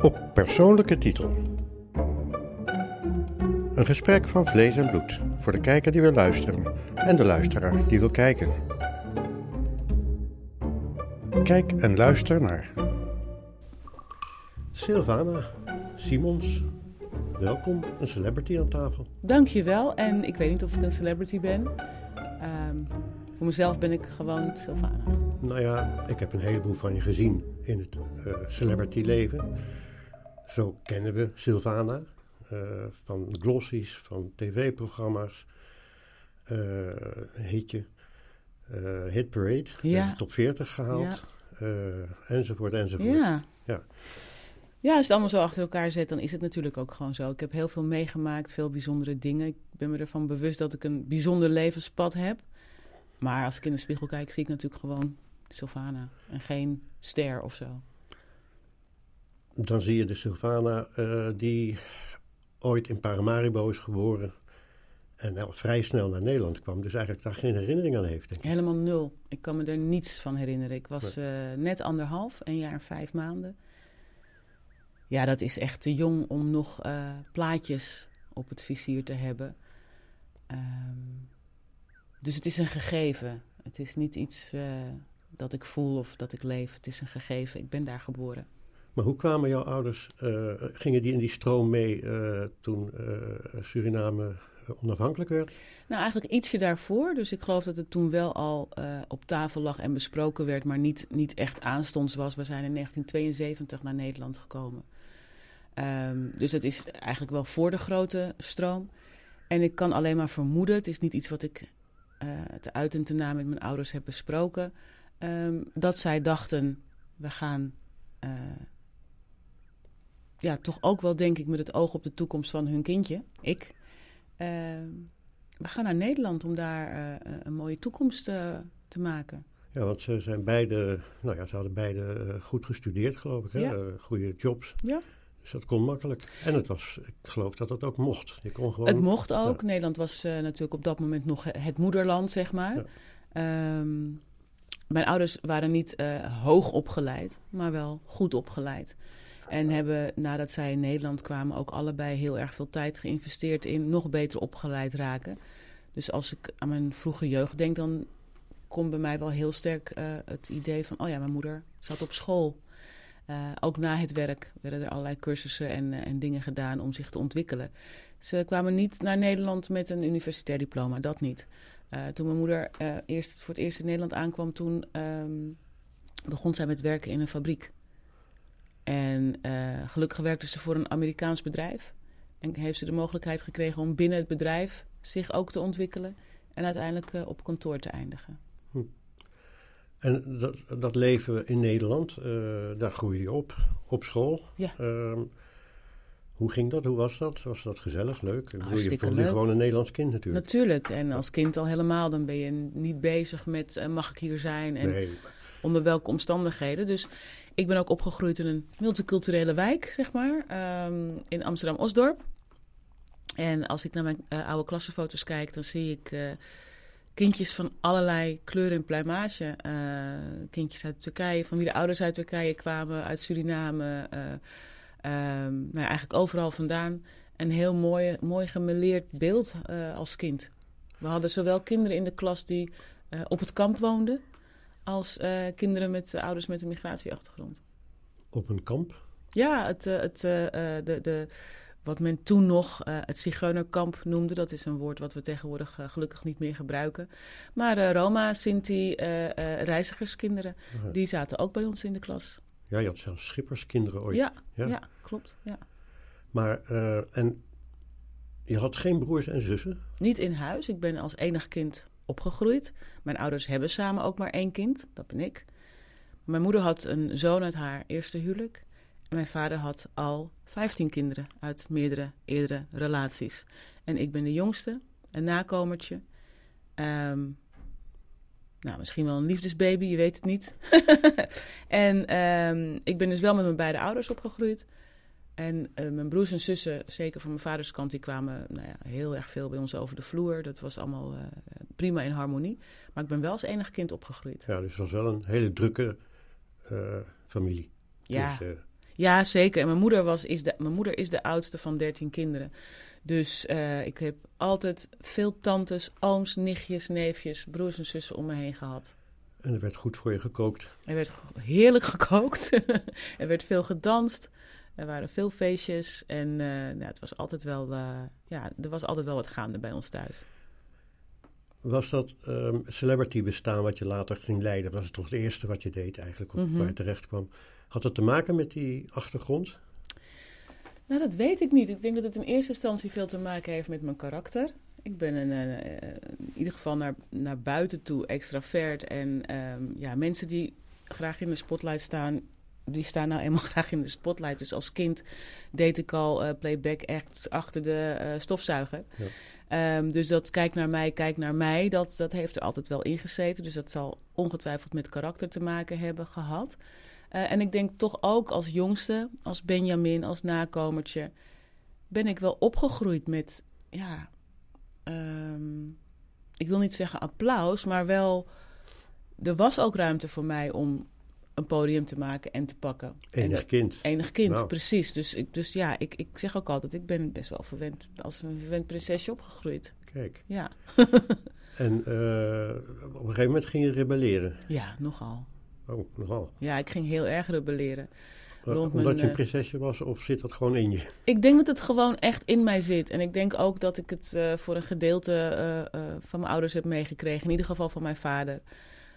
Op persoonlijke titel. Een gesprek van vlees en bloed voor de kijker die wil luisteren en de luisteraar die wil kijken. Kijk en luister naar Sylvana Simons. Welkom, een celebrity aan tafel. Dankjewel. En ik weet niet of ik een celebrity ben. Ehm, voor mezelf ben ik gewoon Sylvana. Nou ja, ik heb een heleboel van je gezien in het uh, celebrity leven. Zo kennen we Sylvana. Uh, van glossies, van tv-programma's. Uh, hitje. Uh, Hit Parade. Ja. Top 40 gehaald. Ja. enzovoort, enzovoort. Ja. ja. Ja, als het allemaal zo achter elkaar zet, dan is het natuurlijk ook gewoon zo. Ik heb heel veel meegemaakt, veel bijzondere dingen. Ik ben me ervan bewust dat ik een bijzonder levenspad heb. Maar als ik in de spiegel kijk, zie ik natuurlijk gewoon Sylvana en geen ster of zo. Dan zie je de Sylvana uh, die ooit in Paramaribo is geboren en nou, vrij snel naar Nederland kwam. Dus eigenlijk daar geen herinnering aan heeft. Denk ik. Helemaal nul. Ik kan me er niets van herinneren. Ik was uh, net anderhalf, een jaar en vijf maanden. Ja, dat is echt te jong om nog uh, plaatjes op het vizier te hebben. Um, dus het is een gegeven. Het is niet iets uh, dat ik voel of dat ik leef. Het is een gegeven. Ik ben daar geboren. Maar hoe kwamen jouw ouders, uh, gingen die in die stroom mee toen Suriname onafhankelijk werd? Nou, eigenlijk ietsje daarvoor. Dus ik geloof dat het toen wel al op tafel lag en besproken werd, maar niet, niet echt aanstonds was. We zijn in 1972 naar Nederland gekomen. Um, dus dat is eigenlijk wel voor de grote stroom. En ik kan alleen maar vermoeden, het is niet iets wat ik te uit en te na met mijn ouders heb besproken, um, dat zij dachten, we gaan uh, ja, toch ook wel denk ik met het oog op de toekomst van hun kindje, ik. Uh, we gaan naar Nederland om daar uh, een mooie toekomst te maken. Ja, want ze zijn beide, nou ja, ze hadden beide goed gestudeerd, geloof ik, hè? Ja. goede jobs. Ja. Dus dat kon makkelijk. En het was, ik geloof dat het ook mocht. Je kon gewoon, het mocht ook. Ja. Nederland was uh, natuurlijk op dat moment nog het moederland, zeg maar. Ja. Um, mijn ouders waren niet uh, hoog opgeleid, maar wel goed opgeleid. En hebben nadat zij in Nederland kwamen ook allebei heel erg veel tijd geïnvesteerd in nog beter opgeleid raken. Dus als ik aan mijn vroege jeugd denk, dan komt bij mij wel heel sterk uh, het idee van: oh ja, mijn moeder zat op school. Uh, ook na het werk werden er allerlei cursussen en, uh, en dingen gedaan om zich te ontwikkelen. Ze kwamen niet naar Nederland met een universitair diploma, dat niet. Uh, toen mijn moeder eerst, voor het eerst in Nederland aankwam, toen um, begon zij met werken in een fabriek. En gelukkig werkte ze voor een Amerikaans bedrijf. En heeft ze de mogelijkheid gekregen om binnen het bedrijf zich ook te ontwikkelen. En uiteindelijk op kantoor te eindigen. Hm. En dat, dat, leven in Nederland, uh, daar groeide je op, op school. Ja. Uh, hoe ging dat? Hoe was dat? Was dat gezellig, leuk? Ik je voelde je gewoon een Nederlands kind natuurlijk. Natuurlijk. En als kind al helemaal, dan ben je niet bezig met uh, mag ik hier zijn en nee. onder welke omstandigheden. Dus ik ben ook opgegroeid in een multiculturele wijk, zeg maar, um, in Amsterdam-Osdorp. En als ik naar mijn uh, oude klassenfoto's kijk, dan zie ik uh, kindjes van allerlei kleuren en pluimage. Uh, kindjes uit Turkije, van wie de ouders uit Turkije kwamen, uit Suriname. Uh, um, nou ja, eigenlijk overal vandaan. Een heel mooi, mooi gemeleerd beeld uh, als kind. We hadden zowel kinderen in de klas die op het kamp woonden, als kinderen met ouders met een migratieachtergrond. Op een kamp? Ja, het, het, de, de, wat men toen nog uh, het zigeunerkamp noemde. Dat is een woord wat we tegenwoordig uh, gelukkig niet meer gebruiken. Maar uh, Roma, Sinti, reizigerskinderen, -huh. die zaten ook bij ons in de klas. Ja, je had zelfs schipperskinderen ooit. Ja, ja. ja klopt. Ja. Maar, en je had geen broers en zussen? Niet in huis. Ik ben als enig kind opgegroeid. Mijn ouders hebben samen ook maar één kind, dat ben ik. Mijn moeder had een zoon uit haar eerste huwelijk. En mijn vader had al 15 kinderen uit meerdere eerdere relaties. En ik ben de jongste, een nakomertje. Um, nou, misschien wel een liefdesbaby, je weet het niet. en um, ik ben dus wel met mijn beide ouders opgegroeid. En uh, mijn broers en zussen, zeker van mijn vaders kant, die kwamen nou ja, heel erg veel bij ons over de vloer. Dat was allemaal uh, prima in harmonie. Maar ik ben wel als enig kind opgegroeid. Ja, dus het was wel een hele drukke uh, familie. Ja. Dus, eh, Ja, zeker. En mijn moeder, was, is, de, mijn moeder is de oudste van dertien kinderen. Dus eh, ik heb altijd veel tantes, ooms, nichtjes, neefjes, broers en zussen om me heen gehad. en er werd goed voor je gekookt. Er werd heerlijk gekookt. er werd veel gedanst. Er waren veel feestjes. En eh, nou, het was altijd wel, eh, ja, er was altijd wel wat gaande bij ons thuis. Was dat ehm, celebrity bestaan wat je later ging leiden? Was het toch het eerste wat je deed eigenlijk, of Mhm. waar je terecht kwam? Had dat te maken met die achtergrond? Nou, dat weet ik niet. Ik denk dat het in eerste instantie veel te maken heeft met mijn karakter. Ik ben een, eh, in ieder geval naar, naar buiten toe extravert. En ehm, ja, mensen die graag in de spotlight staan, die staan nou eenmaal graag in de spotlight. Dus als kind deed ik al eh, playback acts achter de eh, stofzuiger. Ja. Ehm, dus dat kijk naar mij, kijk naar mij, dat, dat heeft er altijd wel in gezeten. Dus dat zal ongetwijfeld met karakter te maken hebben gehad. Eh, en ik denk toch ook als jongste, als Benjamin, als nakomertje, ben ik wel opgegroeid met, ja, ehm, ik wil niet zeggen applaus, maar wel, er was ook ruimte voor mij om een podium te maken en te pakken. Enig En, kind. enig kind, Nou. precies. Dus, ik, dus ja, ik, ik zeg ook altijd, ik ben best wel verwend, als een verwend prinsesje opgegroeid. Kijk. Ja, En eh, op een gegeven moment ging je rebelleren. ja, nogal. Oh, nogal. Ja, ik ging heel erg rebelleren. Uh, Rond omdat mijn, je een eh, prinsesje was, of zit dat gewoon in je? Ik denk dat het gewoon echt in mij zit. En ik denk ook dat ik het eh, voor een gedeelte eh, eh, van mijn ouders heb meegekregen. In ieder geval van mijn vader.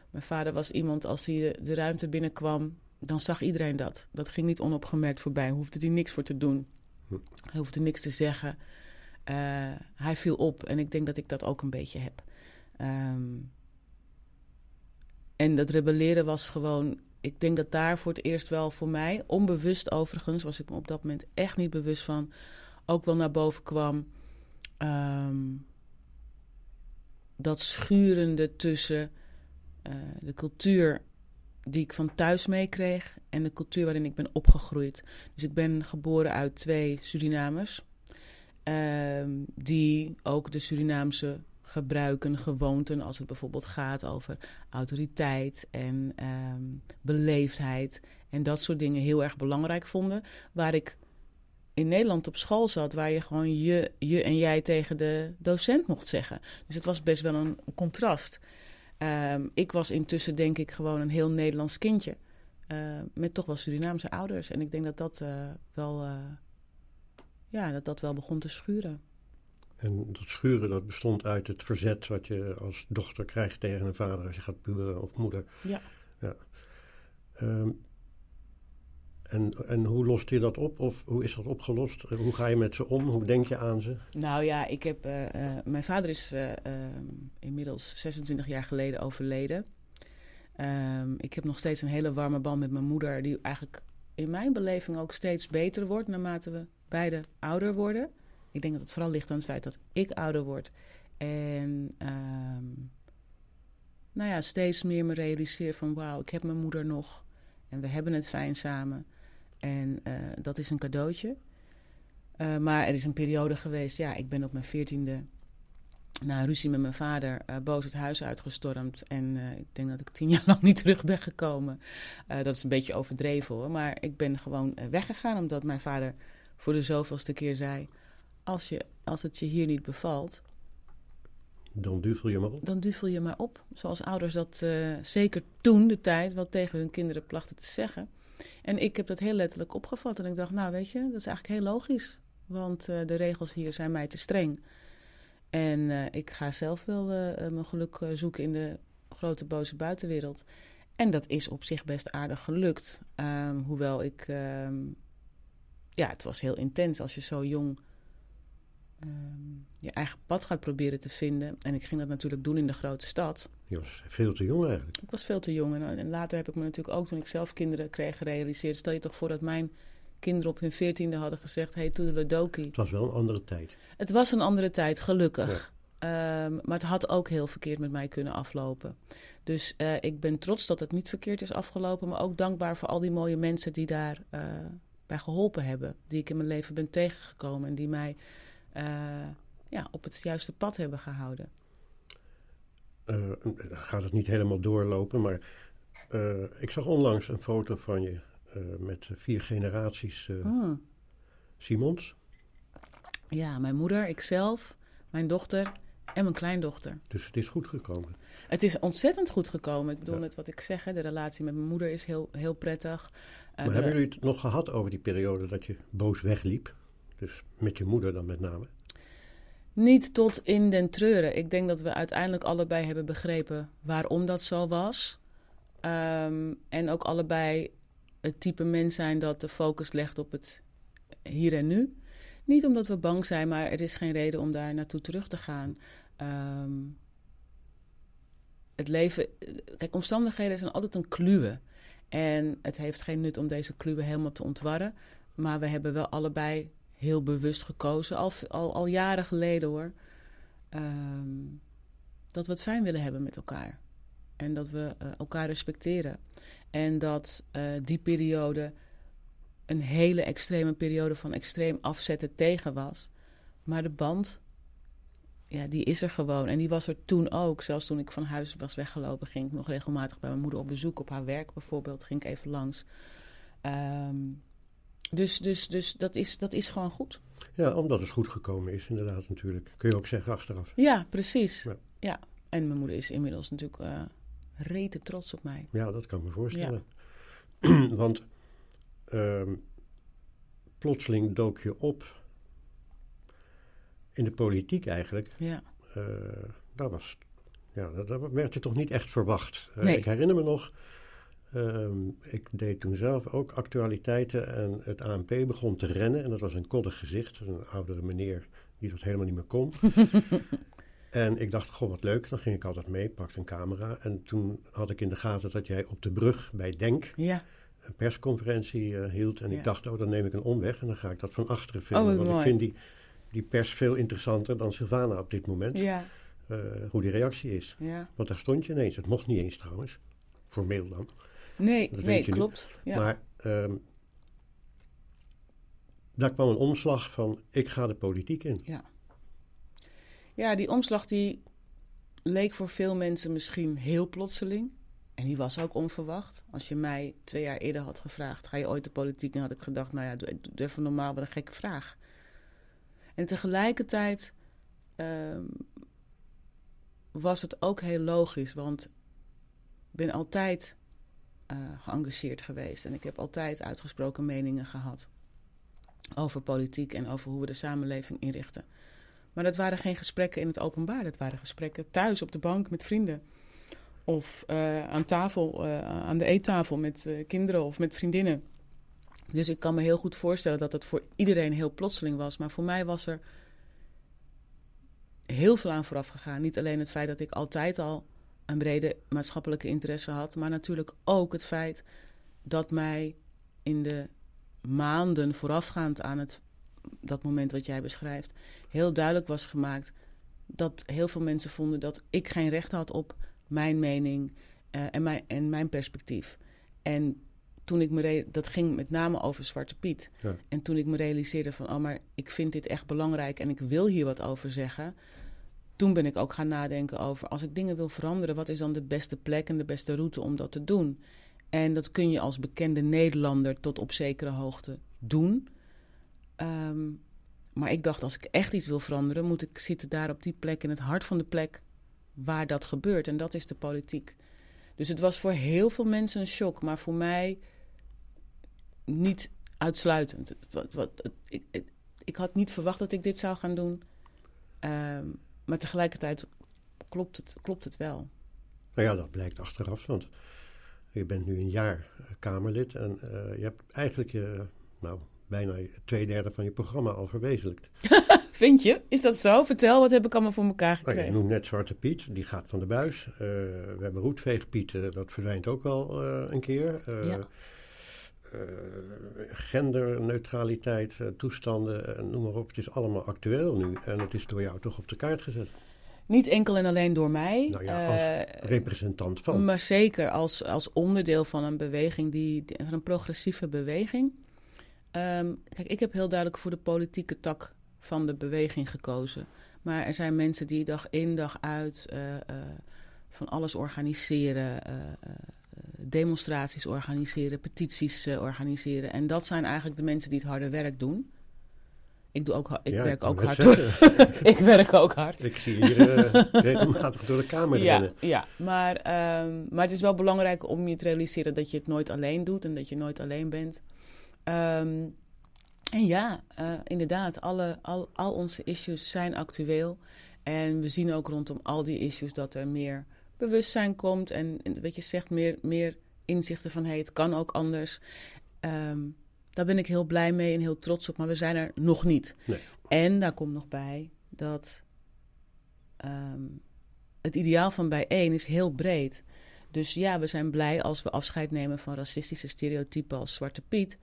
Mijn vader was iemand, als hij de, de ruimte binnenkwam, dan zag iedereen dat. Dat ging niet onopgemerkt voorbij. Hoefde hij niks voor te doen. Hm. Hij hoefde niks te zeggen. Eh, hij viel op. En ik denk dat ik dat ook een beetje heb. Ehm, en dat rebelleren was gewoon. Ik denk dat daar voor het eerst wel voor mij, onbewust overigens, was ik me op dat moment echt niet bewust van, ook wel naar boven kwam. ehm, dat schurende tussen eh, de cultuur die ik van thuis meekreeg en de cultuur waarin ik ben opgegroeid. Dus ik ben geboren uit twee Surinamers, ehm, die ook de Surinaamse gebruiken, gewoonten, als het bijvoorbeeld gaat over autoriteit en ehm, beleefdheid en dat soort dingen heel erg belangrijk vonden. Waar ik in Nederland op school zat, waar je gewoon je, je en jij tegen de docent mocht zeggen. Dus het was best wel een contrast. Ehm, ik was intussen denk ik gewoon een heel Nederlands kindje. eh, met toch wel Surinaamse ouders. En ik denk dat dat eh, wel, eh, ja, dat dat wel begon te schuren. En dat schuren, dat bestond uit het verzet wat je als dochter krijgt tegen een vader als je gaat puberen of moeder. Ja. ja. Ehm, en, en hoe lost je dat op? Of hoe is dat opgelost? Hoe ga je met ze om? Hoe denk je aan ze? Nou ja, ik heb, eh, eh, mijn vader is eh, ehm, inmiddels 26 jaar geleden overleden. Ehm, ik heb nog steeds een hele warme band met mijn moeder, die eigenlijk in mijn beleving ook steeds beter wordt naarmate we beide ouder worden. Ik denk dat het vooral ligt aan het feit dat ik ouder word. En ehm, nou ja, steeds meer me realiseer van wauw, ik heb mijn moeder nog. En we hebben het fijn samen. En eh, dat is een cadeautje. Uh, maar er is een periode geweest, ja, ik ben op mijn veertiende na ruzie met mijn vader uh, boos het huis uitgestormd. En ik denk dat ik tien jaar lang niet terug ben gekomen. Dat is een beetje overdreven hoor. Maar ik ben gewoon weggegaan omdat mijn vader voor de zoveelste keer zei... Als, je, als het je hier niet bevalt... Dan duvel je maar op. Dan duvel je maar op. Zoals ouders dat uh, zeker toen de tijd wat tegen hun kinderen plachten te zeggen. En ik heb dat heel letterlijk opgevat. En ik dacht, nou weet je, dat is eigenlijk heel logisch. Want uh, de regels hier zijn mij te streng. En uh, ik ga zelf wel mijn geluk zoeken in de grote boze buitenwereld. En dat is op zich best aardig gelukt. Um, hoewel ik... Um, ja, het was heel intens als je zo jong um, je eigen pad gaat proberen te vinden. En ik ging dat natuurlijk doen in de grote stad. Je was veel te jong eigenlijk. Ik was veel te jong. En, en later heb ik me natuurlijk ook, toen ik zelf kinderen kreeg, gerealiseerd. Stel je toch voor dat mijn kinderen op hun veertiende hadden gezegd... hey, toedeledokie. Het was wel een andere tijd. Het was een andere tijd, gelukkig. Ja. Um, maar het had ook heel verkeerd met mij kunnen aflopen. Dus uh, ik ben trots dat het niet verkeerd is afgelopen. Maar ook dankbaar voor al die mooie mensen die daarbij uh, bij geholpen hebben. Die ik in mijn leven ben tegengekomen. En die mij uh, ja, op het juiste pad hebben gehouden. Uh, gaat het niet helemaal doorlopen, maar uh, ik zag onlangs een foto van je met vier generaties hmm. Simons. Ja, mijn moeder, ikzelf, mijn dochter en mijn kleindochter. Dus het is goed gekomen? Het is ontzettend goed gekomen. Ik bedoel, net wat ik zeg, hè, de relatie met mijn moeder is heel, heel prettig. maar hebben jullie het nog gehad over die periode dat je boos wegliep? Dus met je moeder dan met name? Niet tot in den treuren. Ik denk dat we uiteindelijk allebei hebben begrepen waarom dat zo was. Ehm, en ook allebei het type mens zijn dat de focus legt op het hier en nu. Niet omdat we bang zijn, maar er is geen reden om daar naartoe terug te gaan. Ehm, het leven, kijk, omstandigheden zijn altijd een kluwe. En het heeft geen nut om deze kluwe helemaal te ontwarren. Maar we hebben wel allebei heel bewust gekozen, al, al, al jaren geleden hoor, ehm, dat we het fijn willen hebben met elkaar. En dat we uh, elkaar respecteren. En dat uh, die periode een hele extreme periode van extreem afzetten tegen was. Maar de band, ja, die is er gewoon. En die was er toen ook. Zelfs toen ik van huis was weggelopen, ging ik nog regelmatig bij mijn moeder op bezoek. Op haar werk bijvoorbeeld, ging ik even langs. Um, dus, dus, dus dat, is, dat is gewoon goed. Ja, omdat het goed gekomen is, inderdaad, natuurlijk. Kun je ook zeggen achteraf. Ja, precies. Ja. En mijn moeder is inmiddels natuurlijk uh, rete trots op mij. Ja, dat kan ik me voorstellen. Want um, plotseling dook je op in de politiek eigenlijk. Ja. Uh, daar, was, ja, daar werd je toch niet echt verwacht. Uh, nee. Ik herinner me nog Ehm, ik deed toen zelf ook actualiteiten en het ANP begon te rennen. En dat was een koddig gezicht, een oudere meneer die dat helemaal niet meer kon. en ik dacht, goh, wat leuk. Dan ging ik altijd mee, pakte een camera. En toen had ik in de gaten dat jij op de brug bij Denk ja. een persconferentie uh, hield. En ik dacht, oh, dan neem ik een omweg en dan ga ik dat van achteren filmen. Oh, want ik vind die, die pers veel interessanter dan Sylvana op dit moment. Ja. Uh, hoe die reactie is. Ja. Want daar stond je ineens. Het mocht niet eens trouwens. Formeel dan. Nee, nee klopt. Ja. Maar um, daar kwam een omslag van ik ga de politiek in. Ja, ja die omslag die leek voor veel mensen misschien heel plotseling. En die was ook onverwacht. Als je mij twee jaar eerder had gevraagd: ga je ooit de politiek in? had ik gedacht: nou ja, doe, doe even normaal, wat een gekke vraag. En tegelijkertijd um, was het ook heel logisch, want ik ben altijd geëngageerd geweest. En ik heb altijd uitgesproken meningen gehad over politiek en over hoe we de samenleving inrichten. Maar dat waren geen gesprekken in het openbaar. Dat waren gesprekken thuis op de bank met vrienden. Of uh, aan tafel, uh, aan de eettafel met kinderen of met vriendinnen. Dus ik kan me heel goed voorstellen dat het voor iedereen heel plotseling was. Maar voor mij was er heel veel aan vooraf gegaan. Niet alleen het feit dat ik altijd al een brede maatschappelijke interesse had. Maar natuurlijk ook het feit dat mij in de maanden voorafgaand aan het, dat moment wat jij beschrijft, heel duidelijk was gemaakt dat heel veel mensen vonden dat ik geen recht had op mijn mening uh, en, mijn, en mijn perspectief. En toen ik me dat ging met name over Zwarte Piet. Ja. En toen ik me realiseerde van, oh, maar ik vind dit echt belangrijk en ik wil hier wat over zeggen toen ben ik ook gaan nadenken over als ik dingen wil veranderen, wat is dan de beste plek en de beste route om dat te doen? En dat kun je als bekende Nederlander tot op zekere hoogte doen. Ehm, maar ik dacht, als ik echt iets wil veranderen, moet ik zitten daar op die plek, in het hart van de plek waar dat gebeurt. En dat is de politiek. Dus het was voor heel veel mensen een shock, maar voor mij niet uitsluitend. wat, wat, ik, ik, had niet verwacht dat ik dit zou gaan doen. Um, maar tegelijkertijd klopt het, klopt het wel. Nou ja, dat blijkt achteraf, want je bent nu een jaar eh, Kamerlid en uh, je hebt eigenlijk je, nou, bijna twee derde van je programma al verwezenlijkt. Vind je? Is dat zo? Vertel, wat heb ik allemaal voor elkaar gekregen? Nou, je noemt net Zwarte Piet, die gaat van de buis. Uh, we hebben Roetveegpiet, uh, dat verdwijnt ook wel een keer. Ja. Eh, genderneutraliteit, eh, toestanden, eh, noem maar op. Het is allemaal actueel nu en het is door jou toch op de kaart gezet. Niet enkel en alleen door mij. Nou ja, als representant van. Maar zeker als, als onderdeel van een beweging, die, van een progressieve beweging. Um, kijk, ik heb heel duidelijk voor de politieke tak van de beweging gekozen. Maar er zijn mensen die dag in dag uit uh, uh, van alles organiseren, demonstraties organiseren, petities organiseren. En dat zijn eigenlijk de mensen die het harde werk doen. Ik, doe ook, ik werk ook hard. ik werk ook hard. Ik zie hier regelmatig door de kamer ja, rennen. Ja, maar, ehm, maar het is wel belangrijk om je te realiseren dat je het nooit alleen doet en dat je nooit alleen bent. Ehm, en ja, inderdaad, alle, al, al onze issues zijn actueel. En we zien ook rondom al die issues dat er meer bewustzijn komt. En wat je zegt, meer, meer inzichten van hey, het kan ook anders. Ehm, daar ben ik heel blij mee en heel trots op, maar we zijn er nog niet. Nee. En daar komt nog bij dat ehm, het ideaal van bijeen is heel breed. Dus ja, we zijn blij als we afscheid nemen van racistische stereotypen als Zwarte Piet.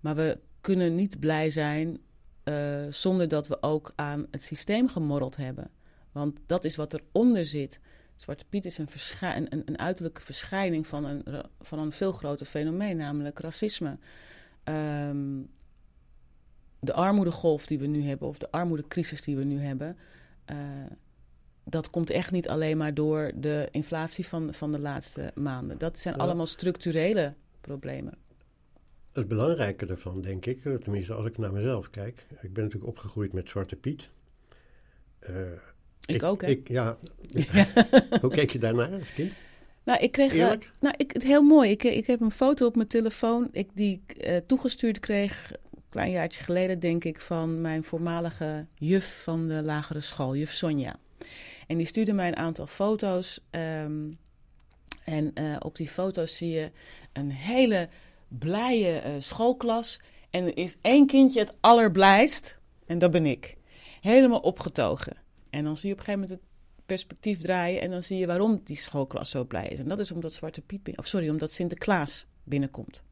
Maar we kunnen niet blij zijn uh, zonder dat we ook aan het systeem gemorreld hebben. Want dat is wat eronder zit. Zwarte Piet is een, een, een, uiterlijke verschijning van een, van een veel groter fenomeen, namelijk racisme. Ehm, de armoedegolf die we nu hebben, of de armoedecrisis die we nu hebben, uh, dat komt echt niet alleen maar door de inflatie van, van de laatste maanden. Dat zijn allemaal structurele problemen. Het belangrijke daarvan, denk ik, tenminste als ik naar mezelf kijk. Ik ben natuurlijk opgegroeid met Zwarte Piet. Uh, ik, ook, hè? Ik, ja. Hoe keek je daarnaar als kind? Nou, ik kreeg. Uh, nou, ik, het heel mooi. Ik, ik heb een foto op mijn telefoon ik, die ik uh, toegestuurd kreeg. Een klein jaartje geleden, denk ik, van mijn voormalige juf van de lagere school, juf Sonja. En die stuurde mij een aantal foto's. Um, en uh, op die foto's zie je een hele blije schoolklas. En er is één kindje het allerblijst. En dat ben ik. Helemaal opgetogen. En dan zie je op een gegeven moment het perspectief draaien en dan zie je waarom die schoolklas zo blij is. En dat is omdat Zwarte Piet, of sorry, omdat Sinterklaas binnenkomt.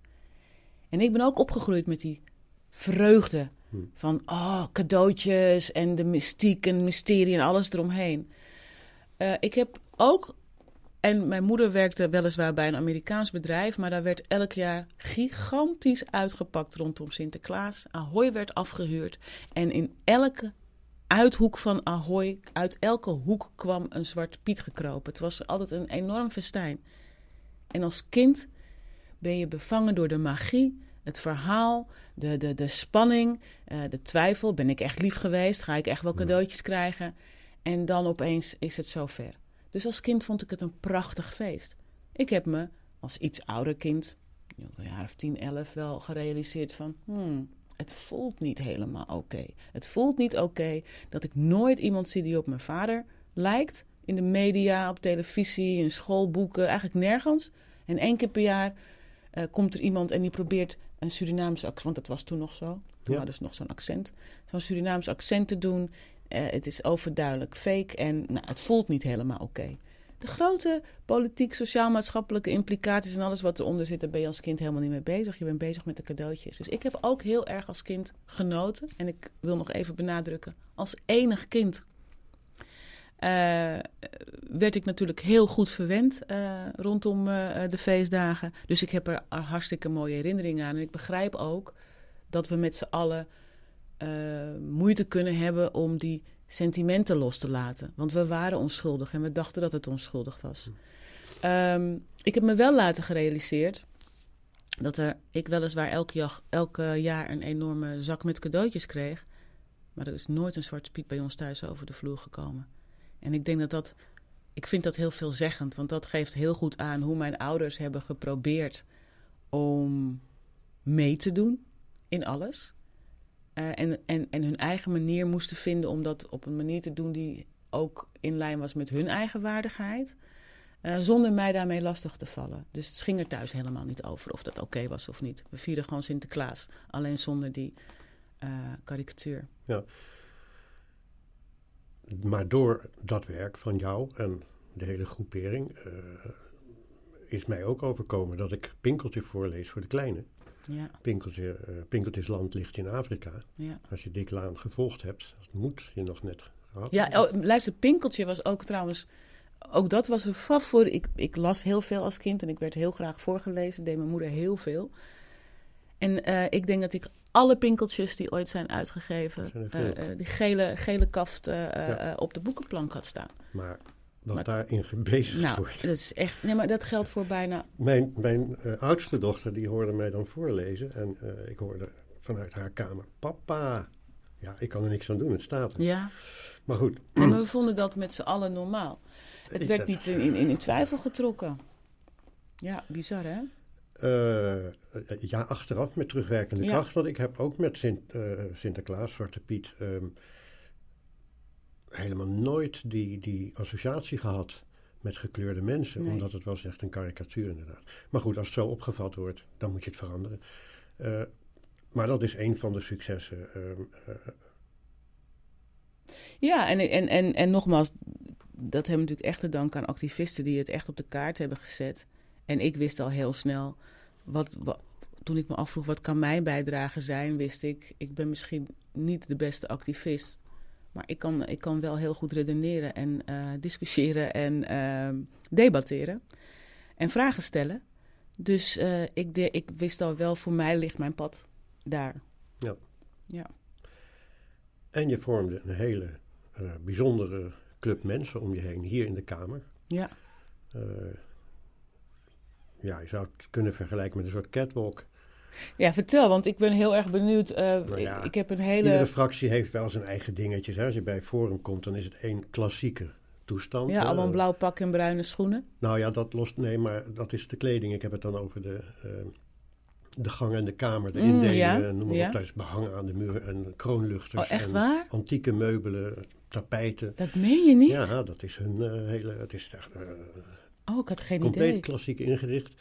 En ik ben ook opgegroeid met die vreugde hm. van oh, cadeautjes en de mystiek en mysterie en alles eromheen. Uh, ik heb ook, en mijn moeder werkte weliswaar bij een Amerikaans bedrijf, maar daar werd elk jaar gigantisch uitgepakt rondom Sinterklaas. Ahoy werd afgehuurd en in elke uithoek van Ahoy, uit elke hoek kwam een zwart piet gekropen. Het was altijd een enorm festijn. En als kind ben je bevangen door de magie, het verhaal, de, de, de spanning, uh, de twijfel. Ben ik echt lief geweest? Ga ik echt wel cadeautjes krijgen? En dan opeens is het zover. Dus als kind vond ik het een prachtig feest. Ik heb me als iets ouder kind, een jaar of 10, 11, wel gerealiseerd van... Hmm, het voelt niet helemaal oké. Het voelt niet oké dat ik nooit iemand zie die op mijn vader lijkt. In de media, op televisie, in schoolboeken, eigenlijk nergens. En één keer per jaar uh, komt er iemand en die probeert een Surinaams accent, want dat was toen nog zo. Toen ja. dus nog zo'n accent. Zo'n Surinaams accent te doen. Uh, het is overduidelijk fake en nou, het voelt niet helemaal oké de grote politiek, sociaal-maatschappelijke implicaties en alles wat eronder zit, daar ben je als kind helemaal niet mee bezig. Je bent bezig met de cadeautjes. Dus ik heb ook heel erg als kind genoten. En ik wil nog even benadrukken, als enig kind uh, werd ik natuurlijk heel goed verwend uh, rondom uh, de feestdagen. Dus ik heb er hartstikke mooie herinneringen aan. En ik begrijp ook dat we met z'n allen moeite kunnen hebben om die sentimenten los te laten. Want we waren onschuldig en we dachten dat het onschuldig was. Um, ik heb me wel later gerealiseerd dat er, ik weliswaar elke, jaar, elke jaar een enorme zak met cadeautjes kreeg. Maar er is nooit een zwarte piet bij ons thuis over de vloer gekomen. En ik denk dat dat, ik vind dat heel veelzeggend, want dat geeft heel goed aan hoe mijn ouders hebben geprobeerd om mee te doen in alles. Uh, en, en, en hun eigen manier moesten vinden om dat op een manier te doen die ook in lijn was met hun eigen waardigheid. Uh, zonder mij daarmee lastig te vallen. Dus het ging er thuis helemaal niet over of dat oké was of niet. We vierden gewoon Sinterklaas, alleen zonder die uh, karikatuur. Ja. Maar door dat werk van jou en de hele groepering is mij ook overkomen dat ik Pinkeltje voorlees voor de kleine. Ja. Pinkeltje, uh, Pinkeltjesland ligt in Afrika. Ja. Als je Dick Laan gevolgd hebt, dat moet je nog net gehad. Ja, oh, luister, Pinkeltje was ook trouwens... Ook dat was een favoriet. Ik, ik las heel veel als kind en ik werd heel graag voorgelezen. Deed mijn moeder heel veel. En uh, ik denk dat ik alle pinkeltjes die ooit zijn uitgegeven, uh, die gele, gele kaft ja. op de boekenplank had staan. Maar wat Maar- daarin gebezigd Nou, wordt. dat is echt. Nee, maar dat geldt voor bijna. Mijn, mijn eh, oudste dochter die hoorde mij dan voorlezen en eh, ik hoorde vanuit haar kamer, papa. Ja, ik kan er niks aan doen, het staat er. Ja. Maar goed, maar we vonden dat met z'n allen normaal. Het Ik- werd niet in, in, in twijfel getrokken. Ja, bizar hè? eh, ja, achteraf met terugwerkende Ja. kracht, want ik heb ook met Sint, Sinterklaas, Zwarte Piet, ehm, helemaal nooit die, die associatie gehad met gekleurde mensen, Nee. omdat het was echt een karikatuur inderdaad. Maar goed, als het zo opgevat wordt, dan moet je het veranderen. Eh, maar dat is een van de successen. ehm, eh, Ja, en, en, en, en nogmaals, dat hebben we natuurlijk echt te danken aan activisten die het echt op de kaart hebben gezet. En ik wist al heel snel, wat, wat, toen ik me afvroeg wat kan mijn bijdrage zijn, wist ik, ik ben misschien niet de beste activist. Maar ik kan, ik kan wel heel goed redeneren en eh, discussiëren en ehm, debatteren. En vragen stellen. Dus eh, ik, de, ik wist al wel, voor mij ligt mijn pad daar. En je vormde een hele eh, bijzondere club mensen om je heen, hier in de Kamer. Ja, ja, je zou het kunnen vergelijken met een soort catwalk. Ja vertel, want ik ben heel erg benieuwd. eh, Nou ja, ik, ik heb een hele... Iedere fractie heeft wel zijn eigen dingetjes. Hè. Als je bij Forum komt, dan is het één klassieke toestand. Ja, allemaal een blauw pak en bruine schoenen. Nou ja, dat lost... Nee, maar dat is de kleding. Ik heb het dan over de, eh, de gang en de kamer, de Mm, indelingen, ja, noem maar ja. op. Daar is behang aan de muur en kroonluchters. Oh, echt en waar? Antieke meubelen, tapijten. Dat meen je niet? Ja, dat is hun eh, hele... Het is echt, eh, Oh, ik had geen compleet idee. klassiek ingericht.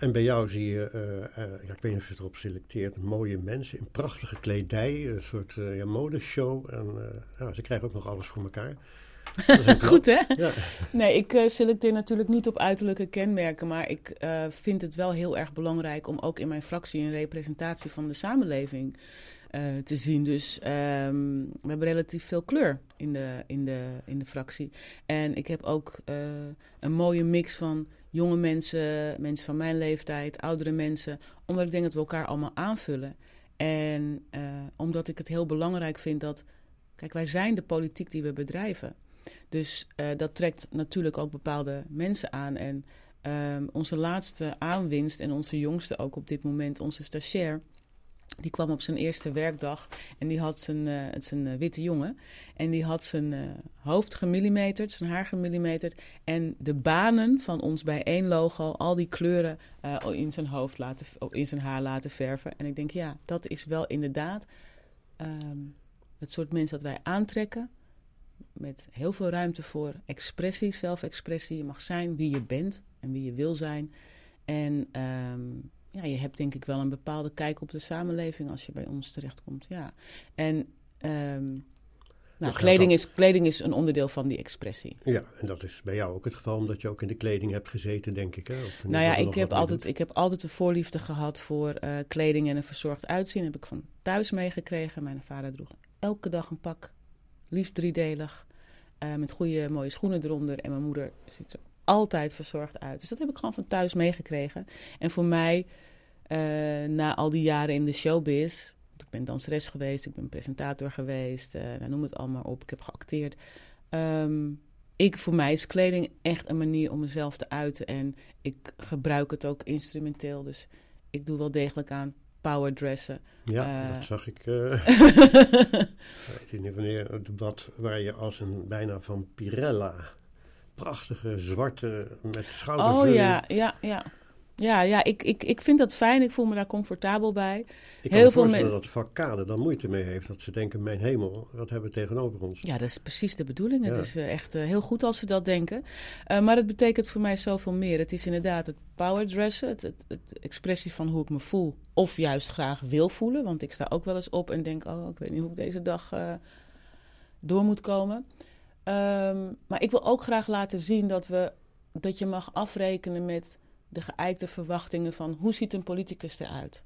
En bij jou zie je, eh, eh, ja, ik weet niet of je erop selecteert, mooie mensen in prachtige kledij, een soort eh, ja, modeshow. En ja, ze krijgen ook nog alles voor elkaar. Goed, hè? Ja. Nee, ik selecteer natuurlijk niet op uiterlijke kenmerken, maar ik vind het wel heel erg belangrijk om ook in mijn fractie een representatie van de samenleving te zien. Dus ehm, we hebben relatief veel kleur in de, in de, in de fractie. En ik heb ook een mooie mix van jonge mensen, mensen van mijn leeftijd, oudere mensen, omdat ik denk dat we elkaar allemaal aanvullen. En eh, omdat ik het heel belangrijk vind dat, kijk, wij zijn de politiek die we bedrijven. Dus eh, dat trekt natuurlijk ook bepaalde mensen aan. En ehm, onze laatste aanwinst en onze jongste ook op dit moment, onze stagiair, die kwam op zijn eerste werkdag en die had zijn, het is een witte jongen, en die had zijn eh, hoofd gemillimeterd, zijn haar gemillimeterd en de banen van ons bij één logo, al die kleuren eh, in zijn hoofd laten, in zijn haar laten verven. En ik denk, ja, dat is wel inderdaad ehm, het soort mensen dat wij aantrekken met heel veel ruimte voor expressie, zelfexpressie. Je mag zijn wie je bent en wie je wil zijn. En ehm, ja, je hebt denk ik wel een bepaalde kijk op de samenleving als je bij ons terechtkomt. Ja. En ehm, nou, kleding, dat- is, kleding is een onderdeel van die expressie. ja, en dat is bij jou ook het geval, omdat je ook in de kleding hebt gezeten, denk ik. Hè? Of Nou ja, ik heb, altijd, ik heb altijd een voorliefde gehad voor eh, kleding en een verzorgd uitzien. heb ik van thuis meegekregen. Mijn vader droeg elke dag een pak, liefst driedelig, eh, met goede mooie schoenen eronder. En mijn moeder ziet er altijd verzorgd uit. Dus dat heb ik gewoon van thuis meegekregen. En voor mij, eh, na al die jaren in de showbiz, want ik ben danseres geweest, ik ben presentator geweest, nou, noem het allemaal op, ik heb geacteerd. Ehm, ik, voor mij is kleding echt een manier om mezelf te uiten. En ik gebruik het ook instrumenteel. Dus ik doe wel degelijk aan powerdressen. Ja, eh, dat zag ik. eh, ik weet niet wanneer het debat waar je als een bijna van Pirella prachtige zwarte met schoudervulling. oh ja, ja, ja. Ja, ja ik, ik, ik vind dat fijn. Ik voel me daar comfortabel bij. Ik kan heel me veel voorstellen men- dat vak Kade dan moeite mee heeft. Dat ze denken, mijn hemel, wat hebben we tegenover ons? Ja, dat is precies de bedoeling. Het is eh, echt eh, heel goed als ze dat denken. Eh, maar het betekent voor mij zoveel meer. Het is inderdaad het powerdressen, het, het, het expressie van hoe ik me voel. Of juist graag wil voelen. Want ik sta ook wel eens op en denk, oh, ik weet niet hoe ik deze dag door moet komen. Ehm, maar ik wil ook graag laten zien dat, we, dat je mag afrekenen met de geëikte verwachtingen van hoe ziet een politicus eruit?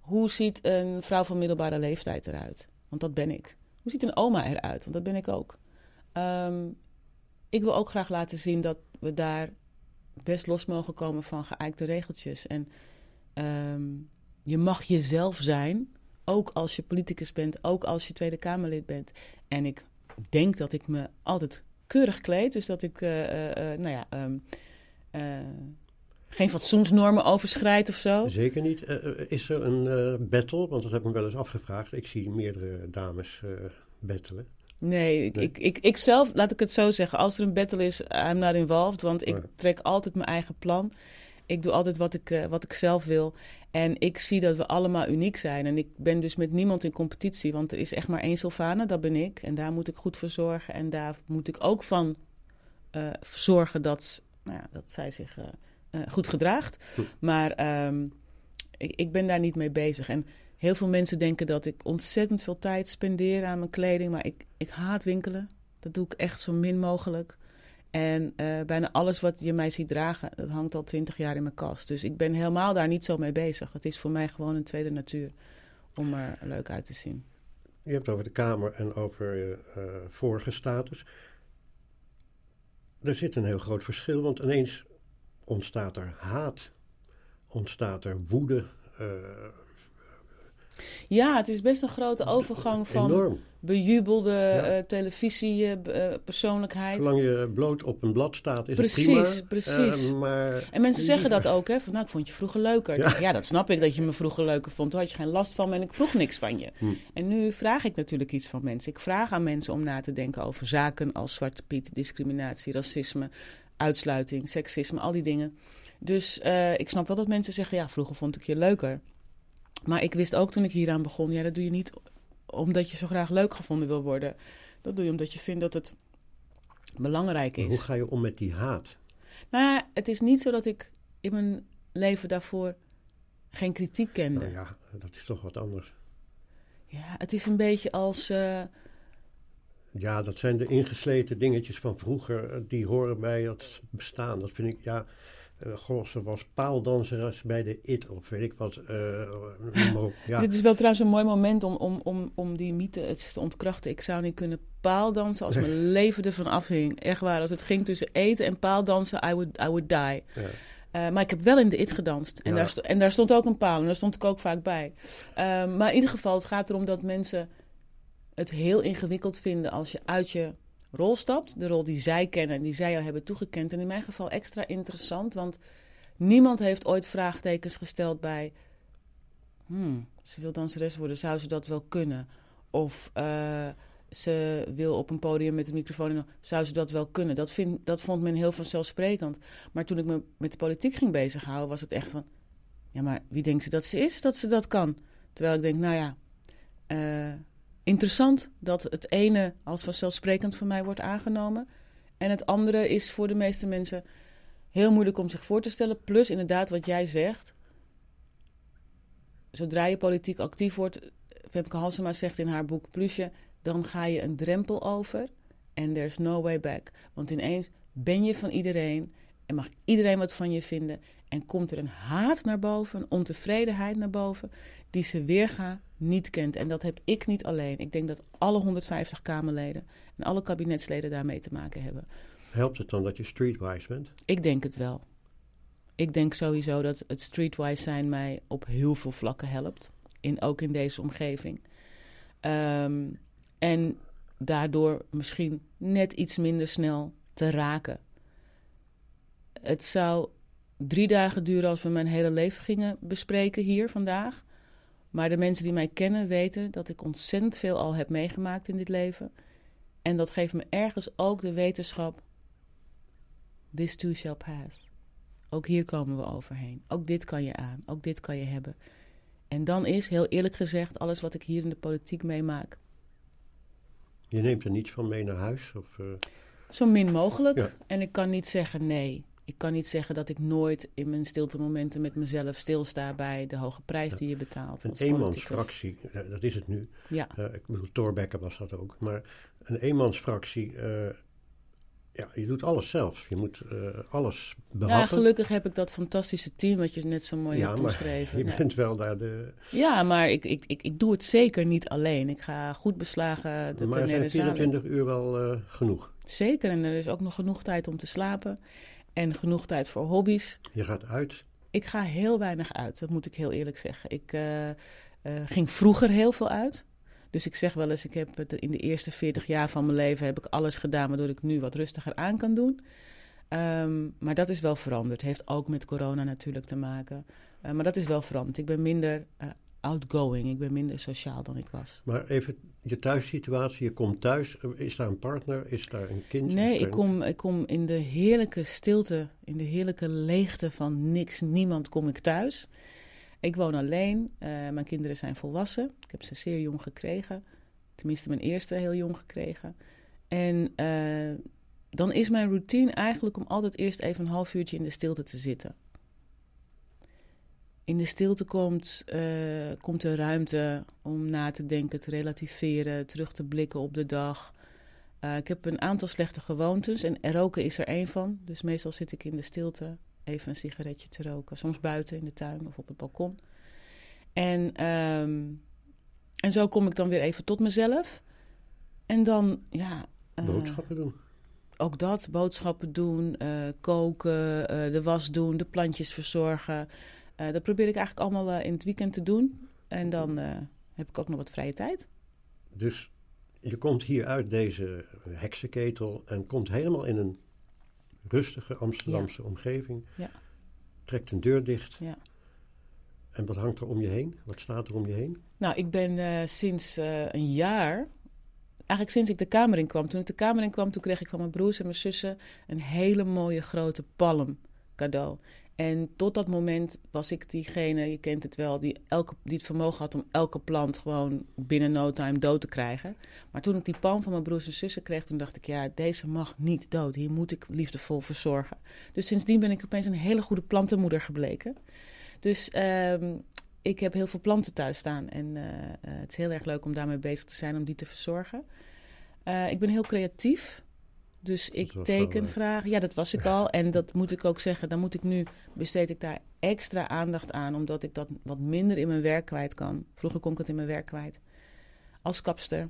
Hoe ziet een vrouw van middelbare leeftijd eruit? Want dat ben ik. Hoe ziet een oma eruit? Want dat ben ik ook. Ehm, ik wil ook graag laten zien dat we daar best los mogen komen van geëikte regeltjes. En ehm, je mag jezelf zijn, ook als je politicus bent, ook als je Tweede Kamerlid bent. En ik denk dat ik me altijd keurig kleed. Dus dat ik, nou ja, ehm, geen fatsoensnormen overschrijd of zo. Zeker niet. is er een battle? Want dat heb ik me wel eens afgevraagd. Ik zie meerdere dames battelen. Nee, ik, Ik, ik, ik, zelf, laat ik het zo zeggen. Als er een battle is, I'm not involved. Want ik trek altijd mijn eigen plan. Ik doe altijd wat ik, uh, wat ik zelf wil. En ik zie dat we allemaal uniek zijn. En ik ben dus met niemand in competitie. Want er is echt maar één Sylvana, dat ben ik. En daar moet ik goed voor zorgen. En daar moet ik ook van uh, zorgen dat, nou ja, dat zij zich uh, goed gedraagt. Hm. Maar um, ik, ik ben daar niet mee bezig. En Heel veel mensen denken dat ik ontzettend veel tijd spendeer aan mijn kleding, maar ik, ik haat winkelen. Dat doe ik echt zo min mogelijk. En uh, bijna alles wat je mij ziet dragen, dat hangt al twintig jaar in mijn kast. Dus ik ben helemaal daar niet zo mee bezig. Het is voor mij gewoon een tweede natuur om er leuk uit te zien. Je hebt over de Kamer en over je uh, vorige status. Er zit een heel groot verschil, want ineens ontstaat er haat, ontstaat er woede, uh, ja, het is best een grote overgang van Enorm. bejubelde ja. uh, televisiepersoonlijkheid. Zolang je bloot op een blad staat, is precies, het prima. Precies, uh, maar... En mensen zeggen dat ook, hè. Van, nou, ik vond je vroeger leuker. Ja. ja. dat snap ik, dat je me vroeger leuker vond. Toen had je geen last van me en ik vroeg niks van je. Hm. En nu vraag ik natuurlijk iets van mensen. Ik vraag aan mensen om na te denken over zaken als Zwarte Piet, discriminatie, racisme, uitsluiting, seksisme, al die dingen. Dus uh, ik snap wel dat mensen zeggen, ja, vroeger vond ik je leuker. Maar ik wist ook toen ik hieraan begon, ja, dat doe je niet omdat je zo graag leuk gevonden wil worden. Dat doe je omdat je vindt dat het belangrijk is. hoe ga je om met die haat? Nou ja, het is niet zo dat ik in mijn leven daarvoor geen kritiek kende. Nou ja, dat is toch wat anders. Ja, het is een beetje als. Uh... Ja, dat zijn de ingesleten dingetjes van vroeger. Eh, die horen bij het bestaan. Dat vind ik, ja. Uh, goh, ze was paaldanseres bij de IT of weet ik wat. Uh, ja. Dit is wel trouwens een mooi moment om, om, om, om die mythe te ontkrachten. Ik zou niet kunnen paaldansen als mijn leven ervan afhing. Echt waar, als het ging tussen eten en paaldansen, I would, I would die. Ja. Uh, maar ik heb wel in de IT gedanst. En, ja. daar en daar stond ook een paal en daar stond ik ook vaak bij. maar in ieder geval, het gaat erom dat mensen het heel ingewikkeld vinden als je uit je rol stapt. De rol die zij kennen en die zij jou hebben toegekend. En in mijn geval extra interessant, want niemand heeft ooit vraagtekens gesteld bij... Hmm, ze wil danseres worden, zou ze dat wel kunnen? Of uh, ze wil op een podium met een microfoon, zou ze dat wel kunnen? Dat, vind, dat vond men heel vanzelfsprekend. Maar toen ik me met de politiek ging bezighouden, was het echt van... Ja, maar wie denkt ze dat ze is, dat ze dat kan? Terwijl ik denk, nou ja... Uh, interessant dat het ene als vanzelfsprekend voor mij wordt aangenomen. En het andere is voor de meeste mensen heel moeilijk om zich voor te stellen. Plus inderdaad wat jij zegt. Zodra je politiek actief wordt, Femke Halsema zegt in haar boek Plusje, dan ga je een drempel over en there's no way back. Want ineens ben je van iedereen en mag iedereen wat van je vinden. En komt er een haat naar boven, een ontevredenheid naar boven, die ze weerga niet kent. En dat heb ik niet alleen. Ik denk dat alle 150 Kamerleden en alle kabinetsleden daarmee te maken hebben. Helpt het dan dat je streetwise bent? Ik denk het wel. Ik denk sowieso dat het streetwise zijn mij op heel veel vlakken helpt. In, ook in deze omgeving. Um, en daardoor misschien net iets minder snel te raken. Het zou drie dagen duren als we mijn hele leven gingen bespreken hier vandaag. Maar de mensen die mij kennen weten dat ik ontzettend veel al heb meegemaakt in dit leven. En dat geeft me ergens ook de wetenschap. This too shall pass. Ook hier komen we overheen. Ook dit kan je aan. Ook dit kan je hebben. En dan is, heel eerlijk gezegd, alles wat ik hier in de politiek meemaak. Je neemt er niets van mee naar huis? Of, uh... Zo min mogelijk. En ik kan niet zeggen nee ik kan niet zeggen dat ik nooit in mijn stilte momenten met mezelf stilsta bij de hoge prijs die je betaalt. Een eenmansfractie, eh, dat is het nu. Ja. Uh, ik bedoel, Thorbecke was dat ook. Maar een eenmansfractie, uh, ja, je doet alles zelf. Je moet uh, alles behappen. Ja, gelukkig heb ik dat fantastische team wat je net zo mooi ja, hebt omschreven. je bent wel daar de... Ja, maar ik, ik, ik, ik doe het zeker niet alleen. Ik ga goed beslagen de Maar zijn 24 uur wel genoeg? Zeker, en er is ook nog genoeg tijd om te slapen en genoeg tijd voor hobby's. Je gaat uit? Ik ga heel weinig uit, dat moet ik heel eerlijk zeggen. Ik uh, uh, ging vroeger heel veel uit. Dus ik zeg wel eens, ik heb het in de eerste 40 jaar van mijn leven heb ik alles gedaan waardoor ik nu wat rustiger aan kan doen. Ehm, maar dat is wel veranderd. Heeft ook met corona natuurlijk te maken. Uh, maar dat is wel veranderd. Ik ben minder uh, outgoing. Ik ben minder sociaal dan ik was. Maar even je thuissituatie. Je komt thuis. Is daar een partner? Is daar een kind? Nee, ik kom, ik kom in de heerlijke stilte, in de heerlijke leegte van niks, niemand kom ik thuis. Ik woon alleen. Uh, mijn kinderen zijn volwassen. Ik heb ze zeer jong gekregen. Tenminste, mijn eerste heel jong gekregen. En uh, dan is mijn routine eigenlijk om altijd eerst even een half uurtje in de stilte te zitten. In de stilte komt, uh, komt er ruimte om na te denken, te relativeren, terug te blikken op de dag. Uh, ik heb een aantal slechte gewoontes en roken is er één van. Dus meestal zit ik in de stilte even een sigaretje te roken. Soms buiten in de tuin of op het balkon. En, um, en zo kom ik dan weer even tot mezelf. En dan, ja. Uh, Boodschappen doen ook dat, boodschappen doen, koken, de was doen, de plantjes verzorgen. Uh, dat probeer ik eigenlijk allemaal in het weekend te doen. En dan heb ik ook nog wat vrije tijd. Dus je komt hier uit deze heksenketel en komt helemaal in een rustige Amsterdamse ja. omgeving. Ja. Trekt een deur dicht. Ja. En wat hangt er om je heen? Wat staat er om je heen? Nou, ik ben sinds een jaar eigenlijk sinds ik de kamer in kwam. Toen ik de kamer in kwam, toen kreeg ik van mijn broers en mijn zussen een hele mooie grote palm cadeau. En tot dat moment was ik diegene, je kent het wel, die, elke, die het vermogen had om elke plant gewoon binnen no time dood te krijgen. Maar toen ik die palm van mijn broers en zussen kreeg, toen dacht ik, ja, deze mag niet dood. Hier moet ik liefdevol verzorgen. Dus sindsdien ben ik opeens een hele goede plantenmoeder gebleken. Dus um, ik heb heel veel planten thuis staan. En uh, uh, het is heel erg leuk om daarmee bezig te zijn, om die te verzorgen. Uh, ik ben heel creatief. Dus ik teken graag. Ja, dat was ik al. En dat moet ik ook zeggen. Dan moet ik nu besteed ik daar extra aandacht aan. Omdat ik dat wat minder in mijn werk kwijt kan. Vroeger kon ik het in mijn werk kwijt. Als kapster,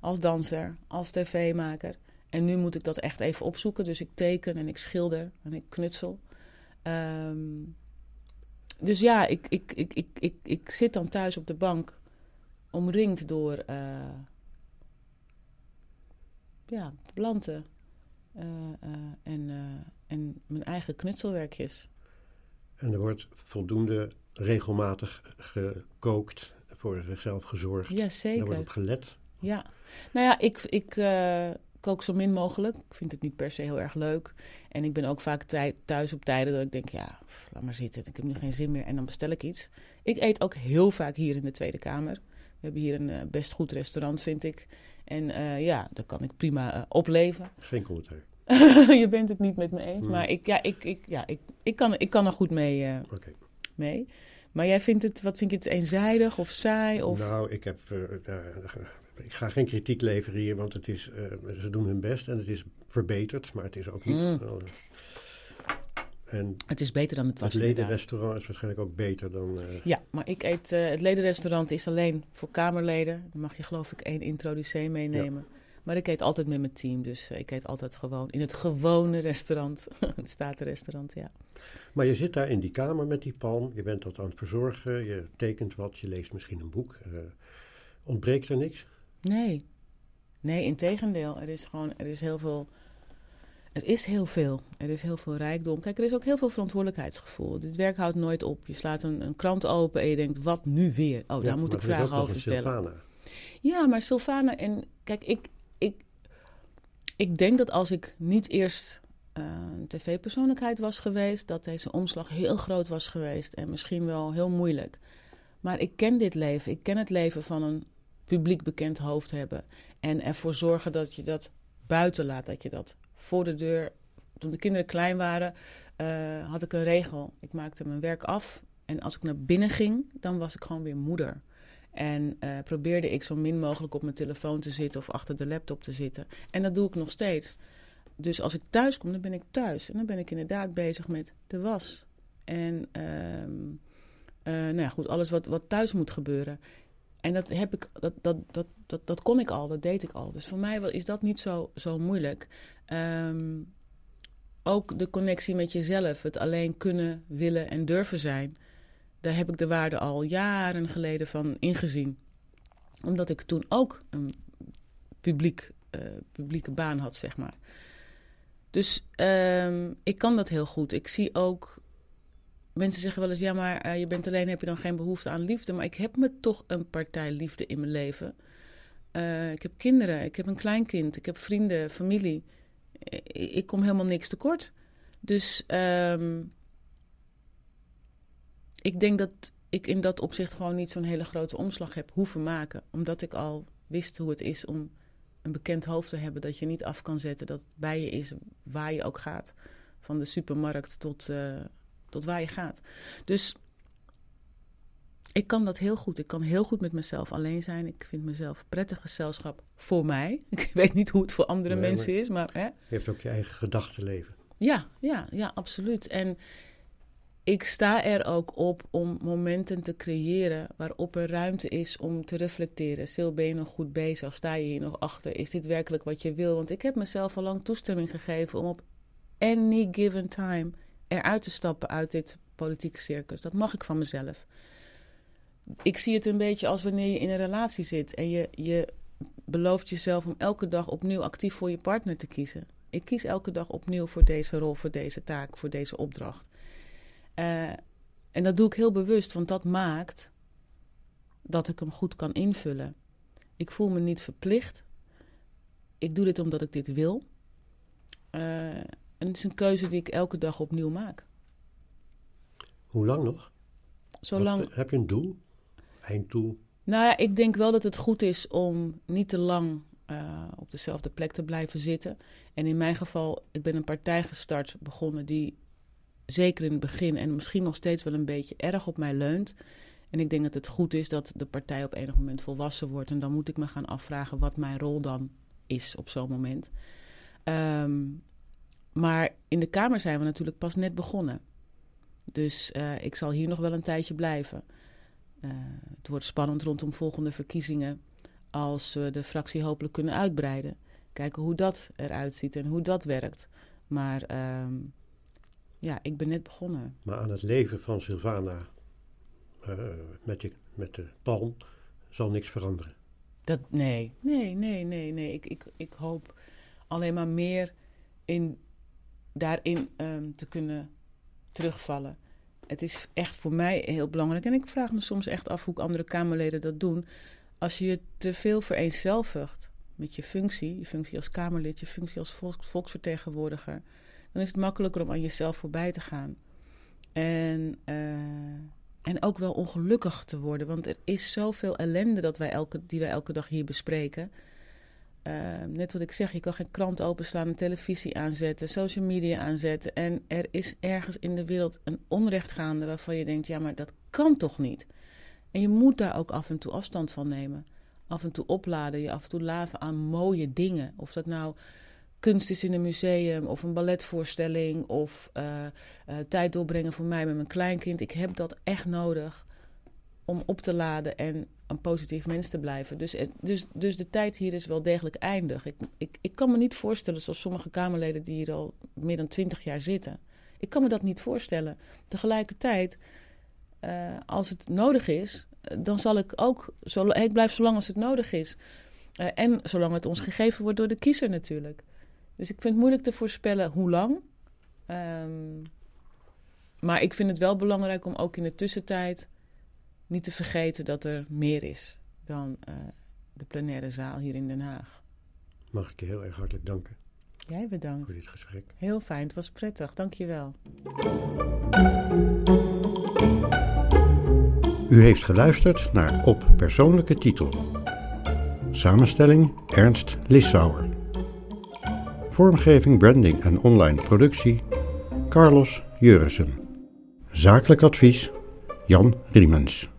als danser, als tv-maker. En nu moet ik dat echt even opzoeken. Dus ik teken en ik schilder en ik knutsel. Um, dus ja, ik, ik, ik, ik, ik, ik zit dan thuis op de bank, omringd door uh, ja, planten en, en mijn eigen knutselwerkjes. En er wordt voldoende regelmatig gekookt, voor zichzelf gezorgd. Ja, zeker. Er wordt op gelet. Ja, nou ja, ik, ik, kook zo min mogelijk. Ik vind het niet per se heel erg leuk. En ik ben ook vaak thuis op tijden dat ik denk, ja, pff, laat maar zitten. Ik heb nu geen zin meer en dan bestel ik iets. Ik eet ook heel vaak hier in de Tweede Kamer. We hebben hier een uh, best goed restaurant, vind ik. En uh, ja, daar kan ik prima uh, opleven. Geen commentaar. je bent het niet met me eens, hmm. maar ik, ja, ik, ik, ja, ik, ik, kan, ik kan er goed mee. Okay. mee. Maar jij vindt het, wat vind je het eenzijdig of saai? Of? Nou, ik heb ik ga geen kritiek leveren hier, want het is, uh, ze doen hun best en het is verbeterd, maar het is ook niet. Mm. En het is beter dan het was. Het ledenrestaurant is waarschijnlijk ook beter dan. Uh... Ja, maar ik eet. het ledenrestaurant is alleen voor Kamerleden. Dan mag je, geloof ik, één introducee meenemen. Ja. Maar ik eet altijd met mijn team, dus ik eet altijd gewoon in het gewone restaurant. het statenrestaurant, ja. Maar je zit daar in die kamer met die palm, je bent dat aan het verzorgen, je tekent wat, je leest misschien een boek. ontbreekt er niks? Nee. Nee, in tegendeel. Er is gewoon, er is heel veel. Er is heel veel. Er is heel veel rijkdom. Kijk, er is ook heel veel verantwoordelijkheidsgevoel. Dit werk houdt nooit op. Je slaat een, een krant open en je denkt, wat nu weer? Oh, daar moet ik vragen over stellen. Sylvana. Ja, maar Sylvana en... Kijk, ik, ik, ik denk dat als ik niet eerst uh, een tv-persoonlijkheid was geweest... dat deze omslag heel groot was geweest en misschien wel heel moeilijk. Maar ik ken dit leven. Ik ken het leven van een publiek bekend hoofd hebben. En ervoor zorgen dat je dat buiten laat. Dat je dat voor de deur. Toen de kinderen klein waren, uh, had ik een regel. Ik maakte mijn werk af. En als ik naar binnen ging, dan was ik gewoon weer moeder. En uh, probeerde ik zo min mogelijk op mijn telefoon te zitten of achter de laptop te zitten. En dat doe ik nog steeds. Dus als ik thuis kom, dan ben ik thuis. En dan ben ik inderdaad bezig met de was. En uh, uh, nou ja, goed, alles wat, wat thuis moet gebeuren. En dat, heb ik, dat, dat, dat, dat, dat kon ik al, dat deed ik al. Dus voor mij is dat niet zo, zo moeilijk. Um, ook de connectie met jezelf, het alleen kunnen, willen en durven zijn. Daar heb ik de waarde al jaren geleden van ingezien. Omdat ik toen ook een publiek, uh, publieke baan had, zeg maar. Dus ehm, ik kan dat heel goed. Ik zie ook. Mensen zeggen wel eens: ja, maar eh, je bent alleen, heb je dan geen behoefte aan liefde? Maar ik heb me toch een partij liefde in mijn leven. Uh, ik heb kinderen, ik heb een kleinkind, ik heb vrienden, familie. Ik, ik kom helemaal niks tekort. Dus um, ik denk dat ik in dat opzicht gewoon niet zo'n hele grote omslag heb hoeven maken. Omdat ik al wist hoe het is om een bekend hoofd te hebben dat je niet af kan zetten. Dat bij je is waar je ook gaat. Van de supermarkt tot, tot waar je gaat. Dus ik kan dat heel goed. Ik kan heel goed met mezelf alleen zijn. Ik vind mezelf prettig gezelschap voor mij. Ik weet niet hoe het voor andere mensen is, maar... Hè? Je hebt ook je eigen gedachtenleven. Ja, ja, ja, absoluut. En ik sta er ook op om momenten te creëren waarop er ruimte is om te reflecteren. Sil, ben je nog goed bezig? Sta je hier nog achter? Is dit werkelijk wat je wil? Want ik heb mezelf al lang toestemming gegeven om op any given time eruit te stappen uit dit politieke circus. Dat mag ik van mezelf. Ik zie het een beetje als wanneer je in een relatie zit en je, je belooft jezelf om elke dag opnieuw actief voor je partner te kiezen. Ik kies elke dag opnieuw voor deze rol, voor deze taak, voor deze opdracht. Uh, en dat doe ik heel bewust, want dat maakt dat ik hem goed kan invullen. Ik voel me niet verplicht. Ik doe dit omdat ik dit wil. Uh, en het is een keuze die ik elke dag opnieuw maak. Hoe lang nog? Zolang... heb je een doel? Einddoel? Nou ja, ik denk wel dat het goed is om niet te lang uh, op dezelfde plek te blijven zitten. En in mijn geval, ik ben een partij gestart, begonnen die zeker in het begin en misschien nog steeds wel een beetje erg op mij leunt. En ik denk dat het goed is dat de partij op enig moment volwassen wordt. En dan moet ik me gaan afvragen wat mijn rol dan is op zo'n moment. Um, maar in de Kamer zijn we natuurlijk pas net begonnen. Dus uh, ik zal hier nog wel een tijdje blijven. Uh, het wordt spannend rondom volgende verkiezingen. Als we de fractie hopelijk kunnen uitbreiden. Kijken hoe dat eruit ziet en hoe dat werkt. Maar um, ja, ik ben net begonnen. Maar aan het leven van Sylvana uh, met, je, met de palm zal niks veranderen. Dat, nee, nee, nee, nee, nee. Ik, ik, ik hoop alleen maar meer in, daarin um, te kunnen terugvallen. Het is echt voor mij heel belangrijk. En ik vraag me soms echt af hoe andere Kamerleden dat doen. Als je je te veel vereenzelvigt met je functie, je functie als Kamerlid, je functie als volksvertegenwoordiger dan is het makkelijker om aan jezelf voorbij te gaan. En, uh, en ook wel ongelukkig te worden. Want er is zoveel ellende dat wij elke, die wij elke dag hier bespreken. Uh, net wat ik zeg, je kan geen krant openslaan, een televisie aanzetten, social media aanzetten. En er is ergens in de wereld een onrecht gaande waarvan je denkt, ja, maar dat kan toch niet? En je moet daar ook af en toe afstand van nemen. Af en toe opladen, je af en toe laven aan mooie dingen. Of dat nou kunst is in een museum of een balletvoorstelling of uh, uh, tijd doorbrengen voor mij met mijn kleinkind. Ik heb dat echt nodig om op te laden en een positief mens te blijven. Dus, dus, dus de tijd hier is wel degelijk eindig. Ik, ik, ik kan me niet voorstellen, zoals sommige Kamerleden die hier al meer dan twintig jaar zitten. Ik kan me dat niet voorstellen. Tegelijkertijd, uh, als het nodig is, dan zal ik ook, zo, ik blijf zolang als het nodig is. Uh, en zolang het ons gegeven wordt door de kiezer natuurlijk. Dus ik vind het moeilijk te voorspellen hoe lang. Um, maar ik vind het wel belangrijk om ook in de tussentijd niet te vergeten dat er meer is dan uh, de plenaire zaal hier in Den Haag. Mag ik je heel erg hartelijk danken. Jij bedankt. Voor dit gesprek. Heel fijn, het was prettig. Dank je wel. U heeft geluisterd naar Op Persoonlijke Titel. Samenstelling Ernst Lissauer. Vormgeving, branding en online productie Carlos Jurissen. Zakelijk advies Jan Riemens.